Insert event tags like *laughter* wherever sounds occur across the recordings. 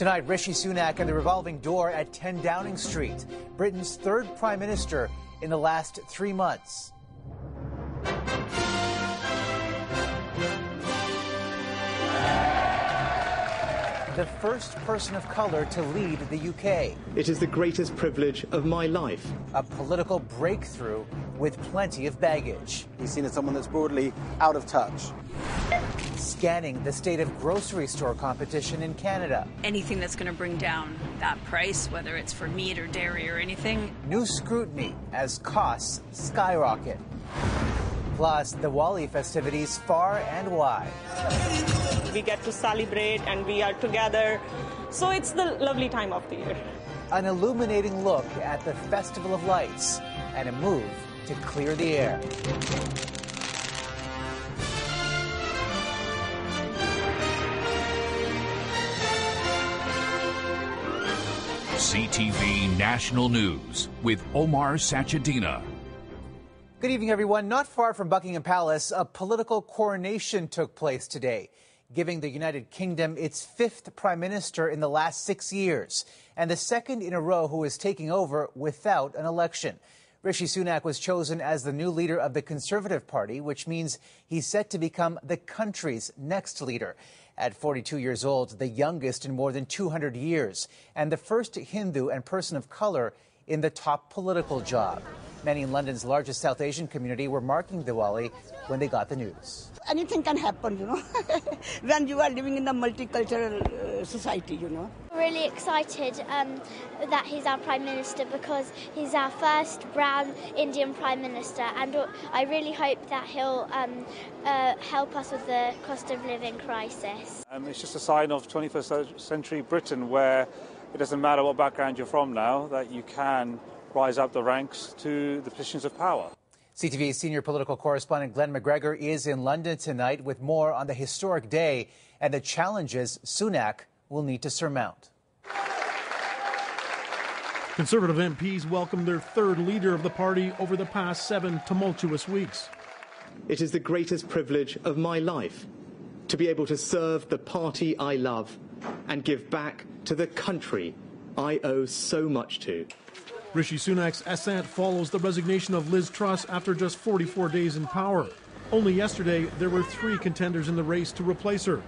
Tonight, Rishi Sunak and the revolving door at 10 Downing Street, Britain's third prime minister in the last three months. the first person of color to lead the UK. It is the greatest privilege of my life. A political breakthrough with plenty of baggage. He's seen as someone that's broadly out of touch. Scanning the state of grocery store competition in Canada. Anything that's going to bring down that price, whether it's for meat or dairy or anything. New scrutiny as costs skyrocket. Plus, the Diwali festivities far and wide. We get to celebrate and we are together. So it's the lovely time of the year. An illuminating look at the Festival of Lights and a move to clear the air. CTV National News with Omar Sachedina. Good evening, everyone. Not far from Buckingham Palace, a political coronation took place today, giving the United Kingdom its fifth prime minister in the last six years, and the second in a row who is taking over without an election. Rishi Sunak was chosen as the new leader of the Conservative Party, which means he's set to become the country's next leader. At 42 years old, the youngest in more than 200 years, and the first Hindu and person of color in the top political job. Many in London's largest South Asian community were marking Diwali when they got the news. Anything can happen, you know, *laughs* when you are living in a multicultural uh, society, you know. Really excited um, that he's our Prime Minister because he's our first brown Indian Prime Minister, and I really hope that he'll um, uh, help us with the cost of living crisis. Um, it's just a sign of 21st century Britain where it doesn't matter what background you're from now, that you can rise up the ranks to the positions of power. CTV's senior political correspondent Glen McGregor is in London tonight with more on the historic day and the challenges Sunak will need to surmount. Conservative MPs welcomed their third leader of the party over the past seven tumultuous weeks. It is the greatest privilege of my life to be able to serve the party I love and give back to the country I owe so much to. Rishi Sunak's ascent follows the resignation of Liz Truss after just 44 days in power. Only yesterday, there were three contenders in the race to replace her.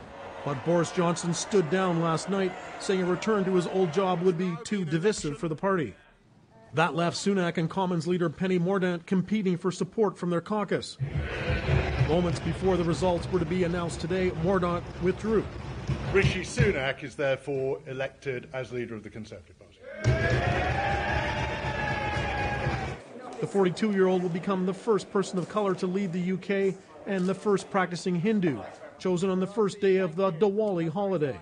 But Boris Johnson stood down last night, saying a return to his old job would be too divisive for the party. That left Sunak and Commons leader Penny Mordaunt competing for support from their caucus. Moments before the results were to be announced today, Mordaunt withdrew. Rishi Sunak is therefore elected as leader of the Conservative Party. The 42 year old will become the first person of color to lead the UK and the first practicing Hindu, chosen on the first day of the Diwali holiday.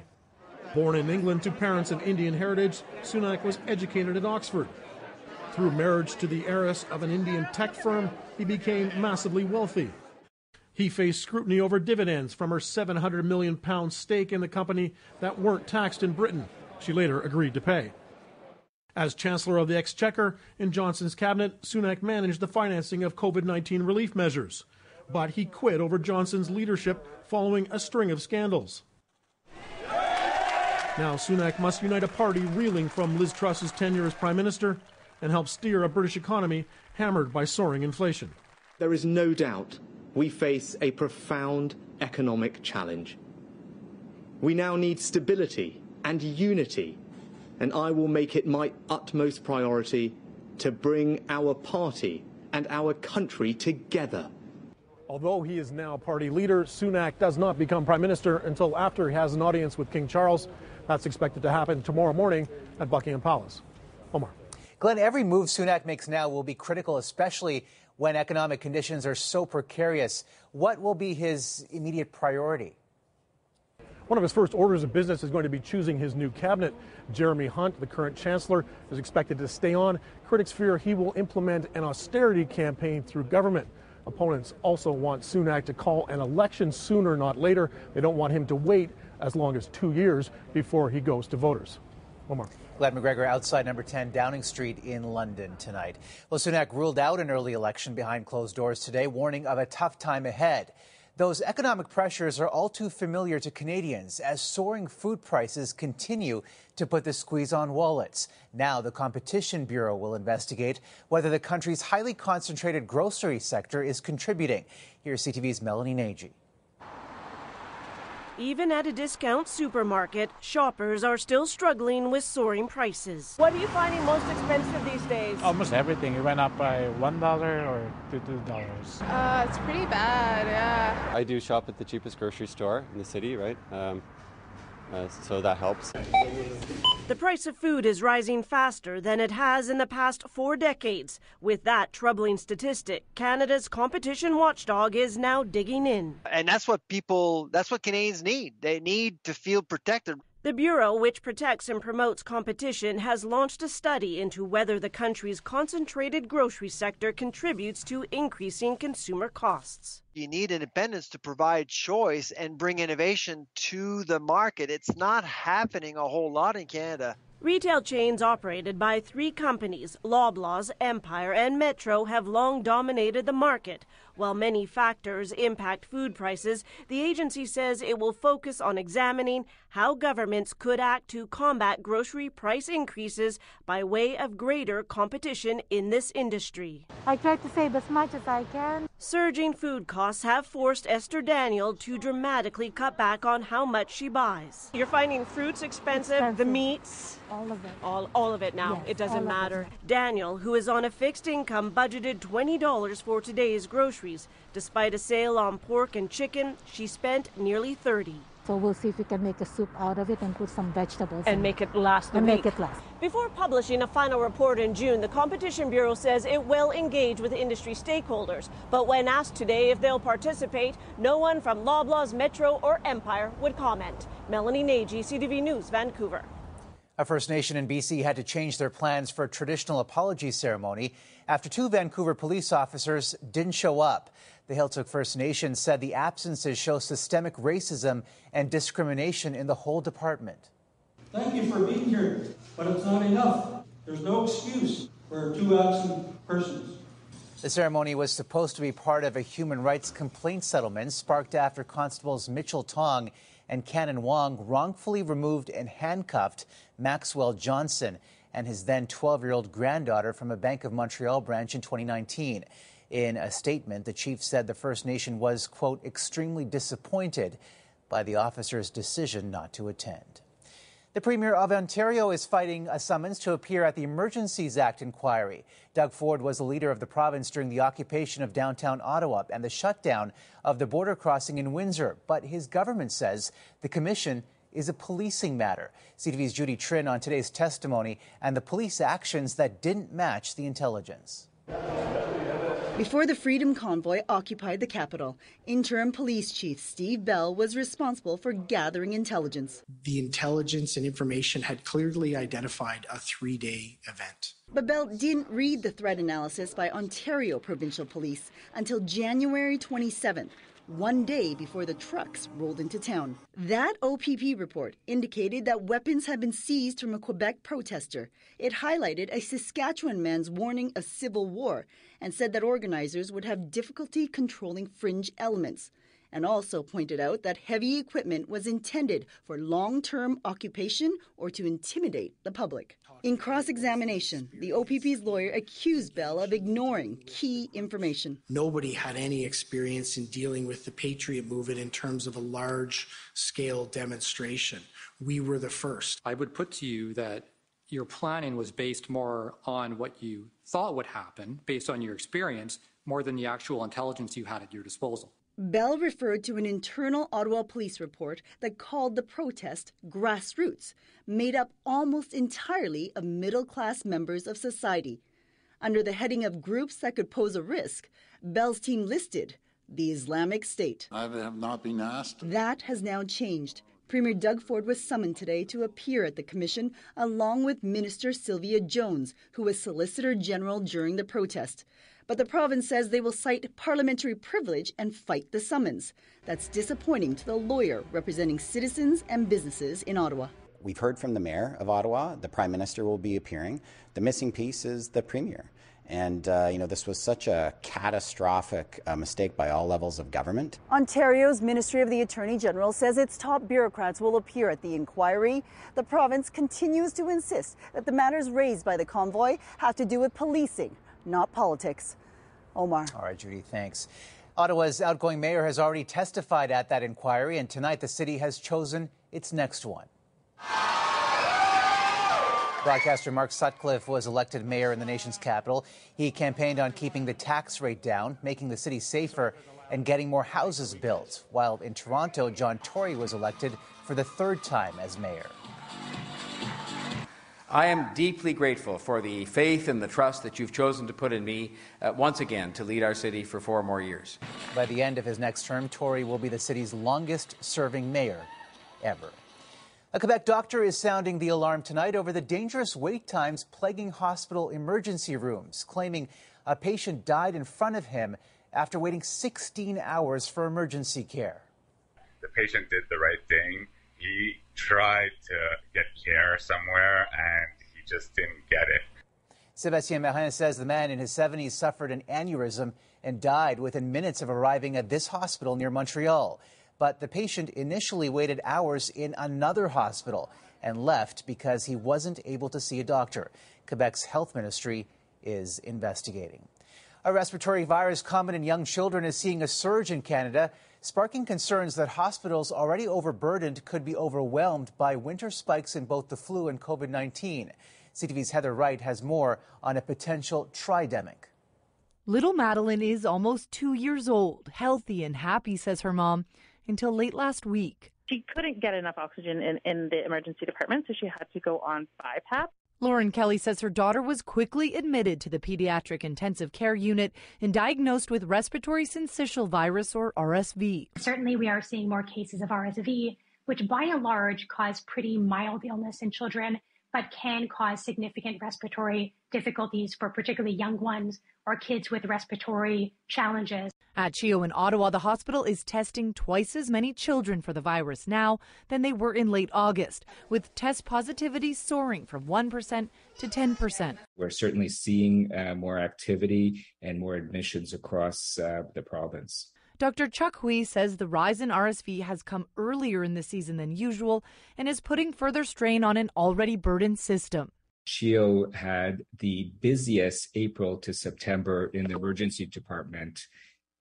Born in England to parents of Indian heritage, Sunak was educated at Oxford. Through marriage to the heiress of an Indian tech firm, he became massively wealthy. He faced scrutiny over dividends from her 700 million pound stake in the company that weren't taxed in Britain. She later agreed to pay. As Chancellor of the Exchequer in Johnson's cabinet, Sunak managed the financing of COVID 19 relief measures. But he quit over Johnson's leadership following a string of scandals. Now Sunak must unite a party reeling from Liz Truss's tenure as Prime Minister and help steer a British economy hammered by soaring inflation. There is no doubt we face a profound economic challenge. We now need stability and unity and I will make it my utmost priority to bring our party and our country together. Although he is now party leader, Sunak does not become prime minister until after he has an audience with King Charles. That's expected to happen tomorrow morning at Buckingham Palace. Omar. Glen, every move Sunak makes now will be critical, especially when economic conditions are so precarious. What will be his immediate priority? One of his first orders of business is going to be choosing his new cabinet. Jeremy Hunt, the current chancellor, is expected to stay on. Critics fear he will implement an austerity campaign through government. Opponents also want Sunak to call an election sooner, not later. They don't want him to wait as long as two years before he goes to voters. Omar. Glen McGregor outside number 10 Downing Street in London tonight. Well, Sunak ruled out an early election behind closed doors today, warning of a tough time ahead. Those economic pressures are all too familiar to Canadians as soaring food prices continue to put the squeeze on wallets. Now, the Competition Bureau will investigate whether the country's highly concentrated grocery sector is contributing. Here's CTV's Melanie Nagy. Even at a discount supermarket, shoppers are still struggling with soaring prices. What are you finding most expensive these days? Almost everything. It went up by $1 or $2. Uh, it's pretty bad, yeah. I do shop at the cheapest grocery store in the city, right? Um, uh, so that helps. The price of food is rising faster than it has in the past four decades. With that troubling statistic, Canada's competition watchdog is now digging in. And that's what people, that's what Canadians need. They need to feel protected. The Bureau, which protects and promotes competition, has launched a study into whether the country's concentrated grocery sector contributes to increasing consumer costs. You need independence to provide choice and bring innovation to the market. It's not happening a whole lot in Canada. Retail chains operated by three companies, Loblaws, Empire, and Metro, have long dominated the market. While many factors impact food prices, the agency says it will focus on examining how governments could act to combat grocery price increases by way of greater competition in this industry. I try to save as much as I can. Surging food costs have forced Esther Daniel to dramatically cut back on how much she buys. You're finding fruits expensive, expensive. the meats, all of it. All, all of it now. Yes, it doesn't matter. Daniel, who is on a fixed income, budgeted $20 for today's groceries. Despite a sale on pork and chicken, she spent nearly 30 so we'll see if we can make a soup out of it and put some vegetables and make it last and week. make it last. Before publishing a final report in June, the Competition Bureau says it will engage with industry stakeholders. But when asked today if they'll participate, no one from Loblaws, Metro, or Empire would comment. Melanie Nagy, CTV News, Vancouver. A First Nation in BC had to change their plans for a traditional apology ceremony after two Vancouver police officers didn't show up. The Heiltsuk First Nation said the absences show systemic racism and discrimination in the whole department. Thank you for being here, but it's not enough. There's no excuse for two absent persons. The ceremony was supposed to be part of a human rights complaint settlement sparked after Constables Mitchell Tong and Canon Wong wrongfully removed and handcuffed Maxwell Johnson and his then 12 year old granddaughter from a Bank of Montreal branch in 2019. In a statement, the chief said the First Nation was, quote, extremely disappointed by the officer's decision not to attend. The Premier of Ontario is fighting a summons to appear at the Emergencies Act inquiry. Doug Ford was the leader of the province during the occupation of downtown Ottawa and the shutdown of the border crossing in Windsor. But his government says the commission is a policing matter. CTV's Judy Trinh on today's testimony and the police actions that didn't match the intelligence. Before the Freedom Convoy occupied the capital, interim police chief Steve Bell was responsible for gathering intelligence. The intelligence and information had clearly identified a three day event. But Bell didn't read the threat analysis by Ontario Provincial Police until January 27th, one day before the trucks rolled into town. That OPP report indicated that weapons had been seized from a Quebec protester. It highlighted a Saskatchewan man's warning of civil war and said that organizers would have difficulty controlling fringe elements and also pointed out that heavy equipment was intended for long term occupation or to intimidate the public. In cross examination, the OPP's lawyer accused Bell of ignoring key information. Nobody had any experience in dealing with the Patriot movement in terms of a large scale demonstration. We were the first. I would put to you that your planning was based more on what you thought would happen based on your experience more than the actual intelligence you had at your disposal. Bell referred to an internal Ottawa police report that called the protest grassroots, made up almost entirely of middle class members of society. Under the heading of groups that could pose a risk, Bell's team listed the Islamic State. I have not been asked. That has now changed. Premier Doug Ford was summoned today to appear at the commission along with Minister Sylvia Jones, who was Solicitor General during the protest. But the province says they will cite parliamentary privilege and fight the summons. That's disappointing to the lawyer representing citizens and businesses in Ottawa. We've heard from the mayor of Ottawa. The prime minister will be appearing. The missing piece is the premier. And, uh, you know, this was such a catastrophic uh, mistake by all levels of government. Ontario's Ministry of the Attorney General says its top bureaucrats will appear at the inquiry. The province continues to insist that the matters raised by the convoy have to do with policing, not politics. Omar. All right, Judy, thanks. Ottawa's outgoing mayor has already testified at that inquiry, and tonight the city has chosen its next one. Broadcaster Mark Sutcliffe was elected mayor in the nation's capital. He campaigned on keeping the tax rate down, making the city safer, and getting more houses built. While in Toronto, John Tory was elected for the third time as mayor. I am deeply grateful for the faith and the trust that you've chosen to put in me uh, once again to lead our city for four more years. By the end of his next term, Tory will be the city's longest serving mayor ever. A Quebec doctor is sounding the alarm tonight over the dangerous wait times plaguing hospital emergency rooms, claiming a patient died in front of him after waiting 16 hours for emergency care. The patient did the right thing. He tried to get care somewhere and he just didn't get it. Sebastien Marin says the man in his 70s suffered an aneurysm and died within minutes of arriving at this hospital near Montreal. But the patient initially waited hours in another hospital and left because he wasn't able to see a doctor. Quebec's health ministry is investigating. A respiratory virus common in young children is seeing a surge in Canada sparking concerns that hospitals already overburdened could be overwhelmed by winter spikes in both the flu and COVID 19. CTV's Heather Wright has more on a potential tridemic. Little Madeline is almost two years old, healthy and happy, says her mom, until late last week. She couldn't get enough oxygen in, in the emergency department, so she had to go on BiPAP. Lauren Kelly says her daughter was quickly admitted to the pediatric intensive care unit and diagnosed with respiratory syncytial virus or RSV. Certainly, we are seeing more cases of RSV, which by and large cause pretty mild illness in children, but can cause significant respiratory difficulties for particularly young ones or kids with respiratory challenges. At CHEO in Ottawa, the hospital is testing twice as many children for the virus now than they were in late August, with test positivity soaring from 1% to 10%. We're certainly seeing uh, more activity and more admissions across uh, the province. Dr. Chuck Hui says the rise in RSV has come earlier in the season than usual and is putting further strain on an already burdened system. CHEO had the busiest April to September in the emergency department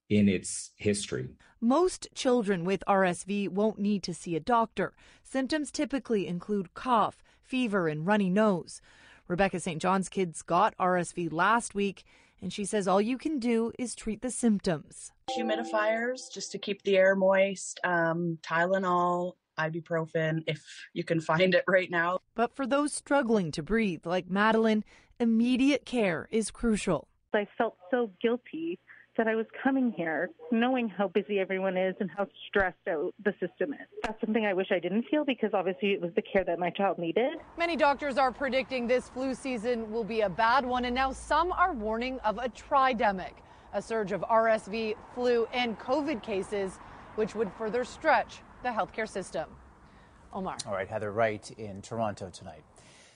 in its history. Most children with RSV won't need to see a doctor. Symptoms typically include cough, fever, and runny nose. Rebecca St. John's kids got RSV last week, and she says all you can do is treat the symptoms. Humidifiers just to keep the air moist, um, Tylenol, ibuprofen if you can find it right now. But for those struggling to breathe, like Madeline, immediate care is crucial. I felt so guilty that I was coming here knowing how busy everyone is and how stressed out the system is. That's something I wish I didn't feel because obviously it was the care that my child needed. Many doctors are predicting this flu season will be a bad one, and now some are warning of a tridemic, a surge of RSV, flu, and COVID cases, which would further stretch the healthcare system. Omar. All right, Heather Wright in Toronto tonight.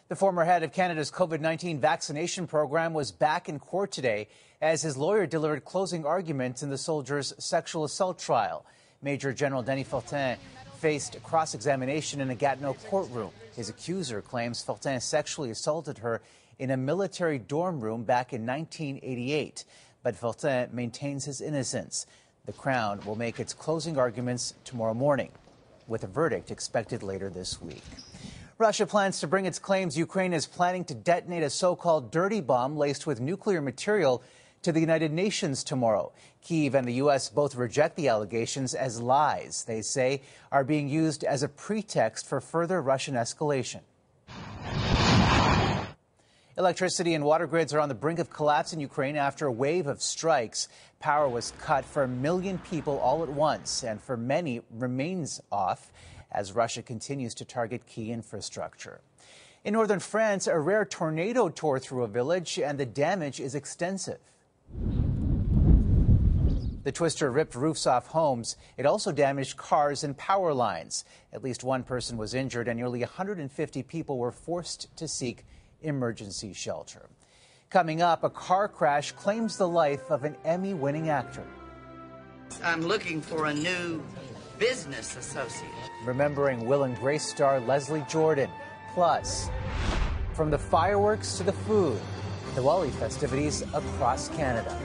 The former head of Canada's COVID 19 vaccination program was back in court today as his lawyer delivered closing arguments in the soldier's sexual assault trial. Major General Dany Fortin faced cross examination in a Gatineau courtroom. His accuser claims Fortin sexually assaulted her in a military dorm room back in 1988. But Fortin maintains his innocence. The Crown will make its closing arguments tomorrow morning, with a verdict expected later this week. Russia plans to bring its claims Ukraine is planning to detonate a so called dirty bomb laced with nuclear material to the United Nations tomorrow. Kiev and the U.S. both reject the allegations as lies, they say, are being used as a pretext for further Russian escalation. Electricity and water grids are on the brink of collapse in Ukraine after a wave of strikes. Power was cut for a million people all at once, and for many remains off as Russia continues to target key infrastructure. In northern France, a rare tornado tore through a village, and the damage is extensive. The twister ripped roofs off homes. It also damaged cars and power lines. At least one person was injured, and nearly 150 people were forced to seek emergency shelter. Coming up, a car crash claims the life of an Emmy winning actor. I'm looking for a new business associate. Remembering Will and Grace star Leslie Jordan. Plus, from the fireworks to the food, Diwali festivities across Canada.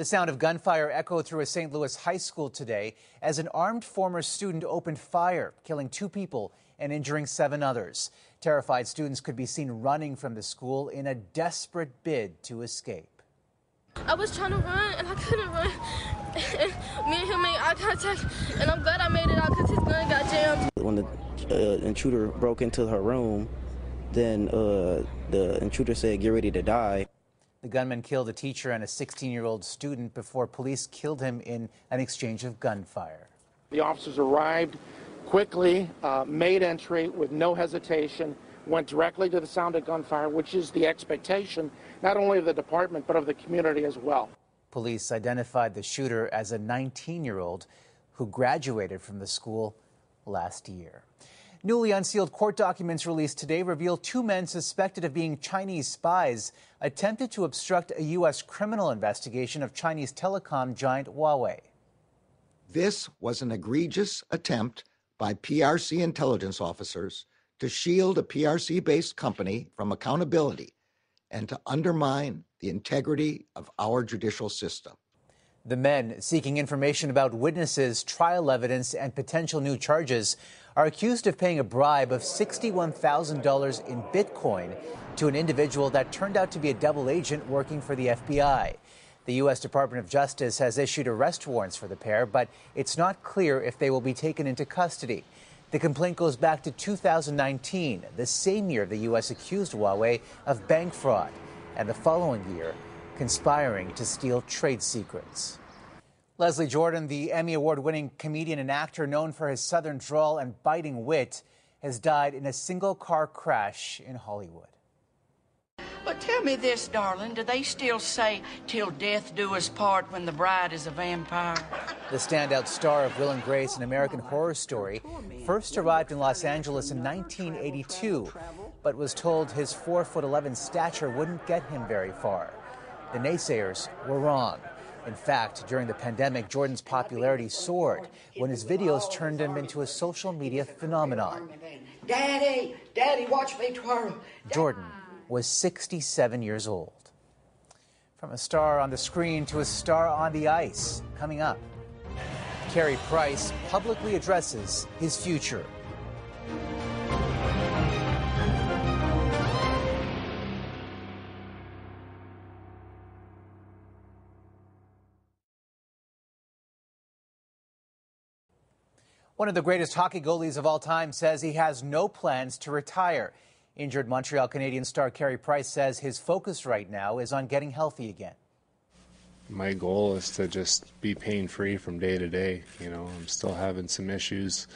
The sound of gunfire echoed through a St. Louis high school today as an armed former student opened fire, killing two people and injuring seven others. Terrified students could be seen running from the school in a desperate bid to escape. I was trying to run and I couldn't run. And *laughs* me and him made eye contact, and I'm glad I made it out because his gun got jammed. When the uh, intruder broke into her room, then uh, the intruder said, Get ready to die. The gunman killed a teacher and a 16 year old student before police killed him in an exchange of gunfire. The officers arrived quickly, uh, made entry with no hesitation, went directly to the sound of gunfire, which is the expectation not only of the department but of the community as well. Police identified the shooter as a 19 year old who graduated from the school last year. Newly unsealed court documents released today reveal two men suspected of being Chinese spies attempted to obstruct a U.S. criminal investigation of Chinese telecom giant Huawei. This was an egregious attempt by PRC intelligence officers to shield a PRC based company from accountability and to undermine the integrity of our judicial system. The men, seeking information about witnesses, trial evidence, and potential new charges, are accused of paying a bribe of $61,000 in Bitcoin to an individual that turned out to be a double agent working for the FBI. The U.S. Department of Justice has issued arrest warrants for the pair, but it's not clear if they will be taken into custody. The complaint goes back to 2019, the same year the U.S. accused Huawei of bank fraud, and the following year, conspiring to steal trade secrets. Leslie Jordan, the Emmy Award winning comedian and actor known for his southern drawl and biting wit, has died in a single car crash in Hollywood. But tell me this, darling, do they still say, till death do us part when the bride is a vampire? The standout star of Will and Grace, an American horror story, first arrived in Los Angeles in 1982, but was told his 4 foot 11 stature wouldn't get him very far. The naysayers were wrong. In fact, during the pandemic, Jordan's popularity soared when his videos turned him into a social media phenomenon. Daddy, Daddy, watch me twirl. Jordan was 67 years old. From a star on the screen to a star on the ice, coming up. Carey Price publicly addresses his future. One of the greatest hockey goalies of all time says he has no plans to retire. Injured Montreal Canadiens star Carey Price says his focus right now is on getting healthy again. My goal is to just be pain free from day to day. You know, I'm still having some issues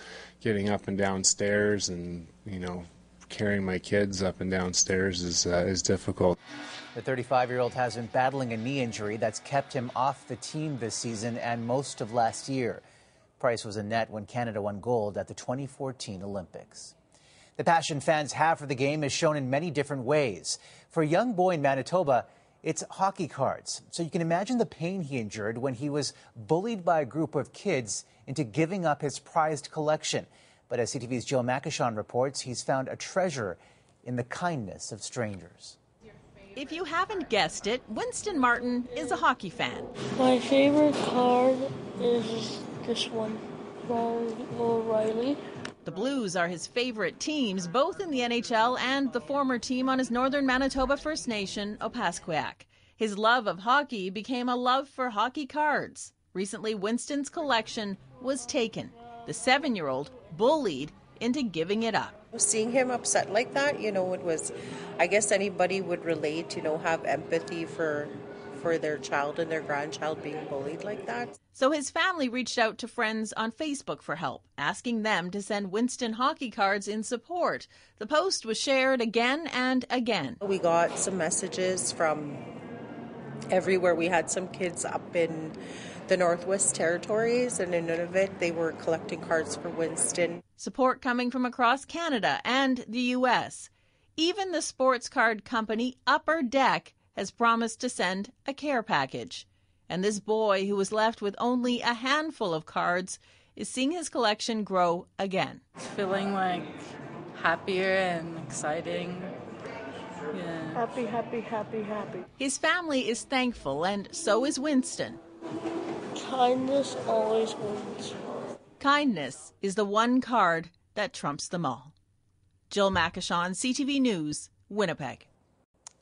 getting up and down stairs, and you know, carrying my kids up and down stairs is uh, is difficult. The 35 year old has been battling a knee injury that's kept him off the team this season and most of last year. Price was a net when Canada won gold at the 2014 Olympics. The passion fans have for the game is shown in many different ways. For a young boy in Manitoba, it's hockey cards. So you can imagine the pain he endured when he was bullied by a group of kids into giving up his prized collection. But as CTV's Joe Macyshon reports, he's found a treasure in the kindness of strangers. If you haven't guessed it, Winston Martin is a hockey fan. My favorite card is this one, O'Reilly. The Blues are his favorite teams, both in the NHL and the former team on his northern Manitoba First Nation, Opaskwayak. His love of hockey became a love for hockey cards. Recently, Winston's collection was taken. The seven year old bullied into giving it up. Seeing him upset like that, you know, it was, I guess anybody would relate, you know, have empathy for for their child and their grandchild being bullied like that. So his family reached out to friends on Facebook for help, asking them to send Winston hockey cards in support. The post was shared again and again. We got some messages from everywhere. We had some kids up in the Northwest Territories and in Nunavut, they were collecting cards for Winston. Support coming from across Canada and the U.S. Even the sports card company Upper Deck has promised to send a care package. And this boy, who was left with only a handful of cards, is seeing his collection grow again. Feeling like happier and exciting. Yeah. Happy, happy, happy, happy. His family is thankful, and so is Winston. Kindness always wins. Kindness is the one card that trumps them all. Jill Macyshon, CTV News, Winnipeg.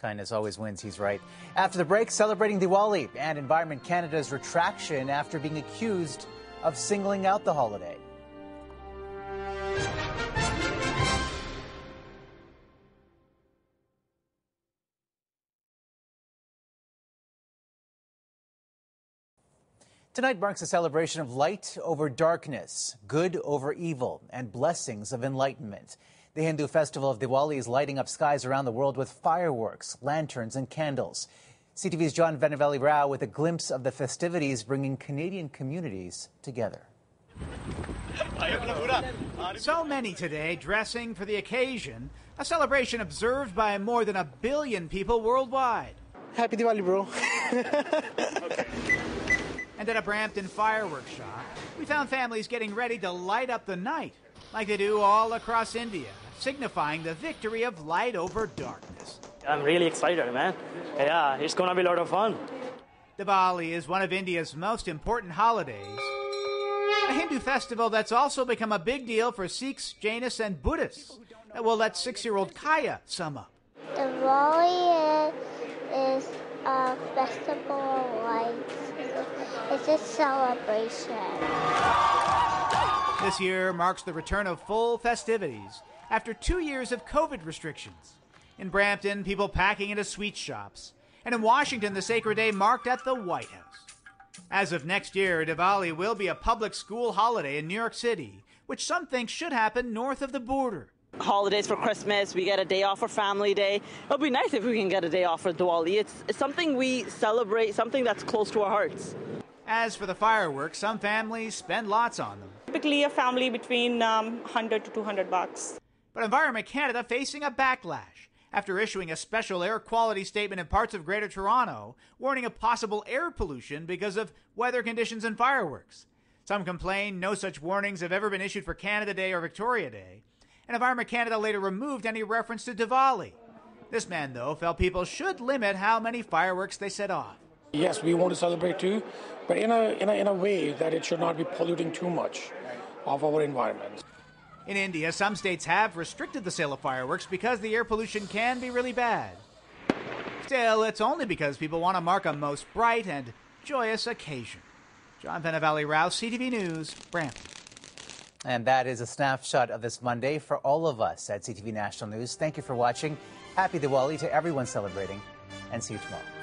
Kindness always wins, he's right. After the break, celebrating Diwali and Environment Canada's retraction after being accused of singling out the holiday. Tonight marks a celebration of light over darkness, good over evil, and blessings of enlightenment. The Hindu festival of Diwali is lighting up skies around the world with fireworks, lanterns, and candles. CTV's John Vennavally-Rao with a glimpse of the festivities bringing Canadian communities together. So many today dressing for the occasion, a celebration observed by more than a billion people worldwide. Happy Diwali, bro. *laughs* And at a Brampton fireworks shop, we found families getting ready to light up the night, like they do all across India, signifying the victory of light over darkness. I'm really excited, man. Yeah, it's gonna be a lot of fun. Diwali is one of India's most important holidays. A Hindu festival that's also become a big deal for Sikhs, Jainis, and Buddhists. That will let six year old Kaya sum up. Diwali is, is a festival of lights. It's a celebration. This year marks the return of full festivities after two years of COVID restrictions. In Brampton, people packing into sweet shops. And in Washington, the sacred day marked at the White House. As of next year, Diwali will be a public school holiday in New York City, which some think should happen north of the border. Holidays for Christmas, we get a day off for Family Day. It'll be nice if we can get a day off for Diwali. It's, it's something we celebrate, something that's close to our hearts. As for the fireworks, some families spend lots on them. Typically, a family between um, 100 to 200 bucks. But Environment Canada facing a backlash after issuing a special air quality statement in parts of Greater Toronto warning of possible air pollution because of weather conditions and fireworks. Some complain no such warnings have ever been issued for Canada Day or Victoria Day, and Environment Canada later removed any reference to Diwali. This man, though, felt people should limit how many fireworks they set off. Yes, we want to celebrate too, but in a, in a, in a way that it should not be polluting too much of our environment. In India, some states have restricted the sale of fireworks because the air pollution can be really bad. Still, it's only because people want to mark a most bright and joyous occasion. John Vennavally-Rao, CTV News, Brampton. And that is a snapshot of this Monday for all of us at CTV National News. Thank you for watching. Happy Diwali to everyone celebrating, and see you tomorrow.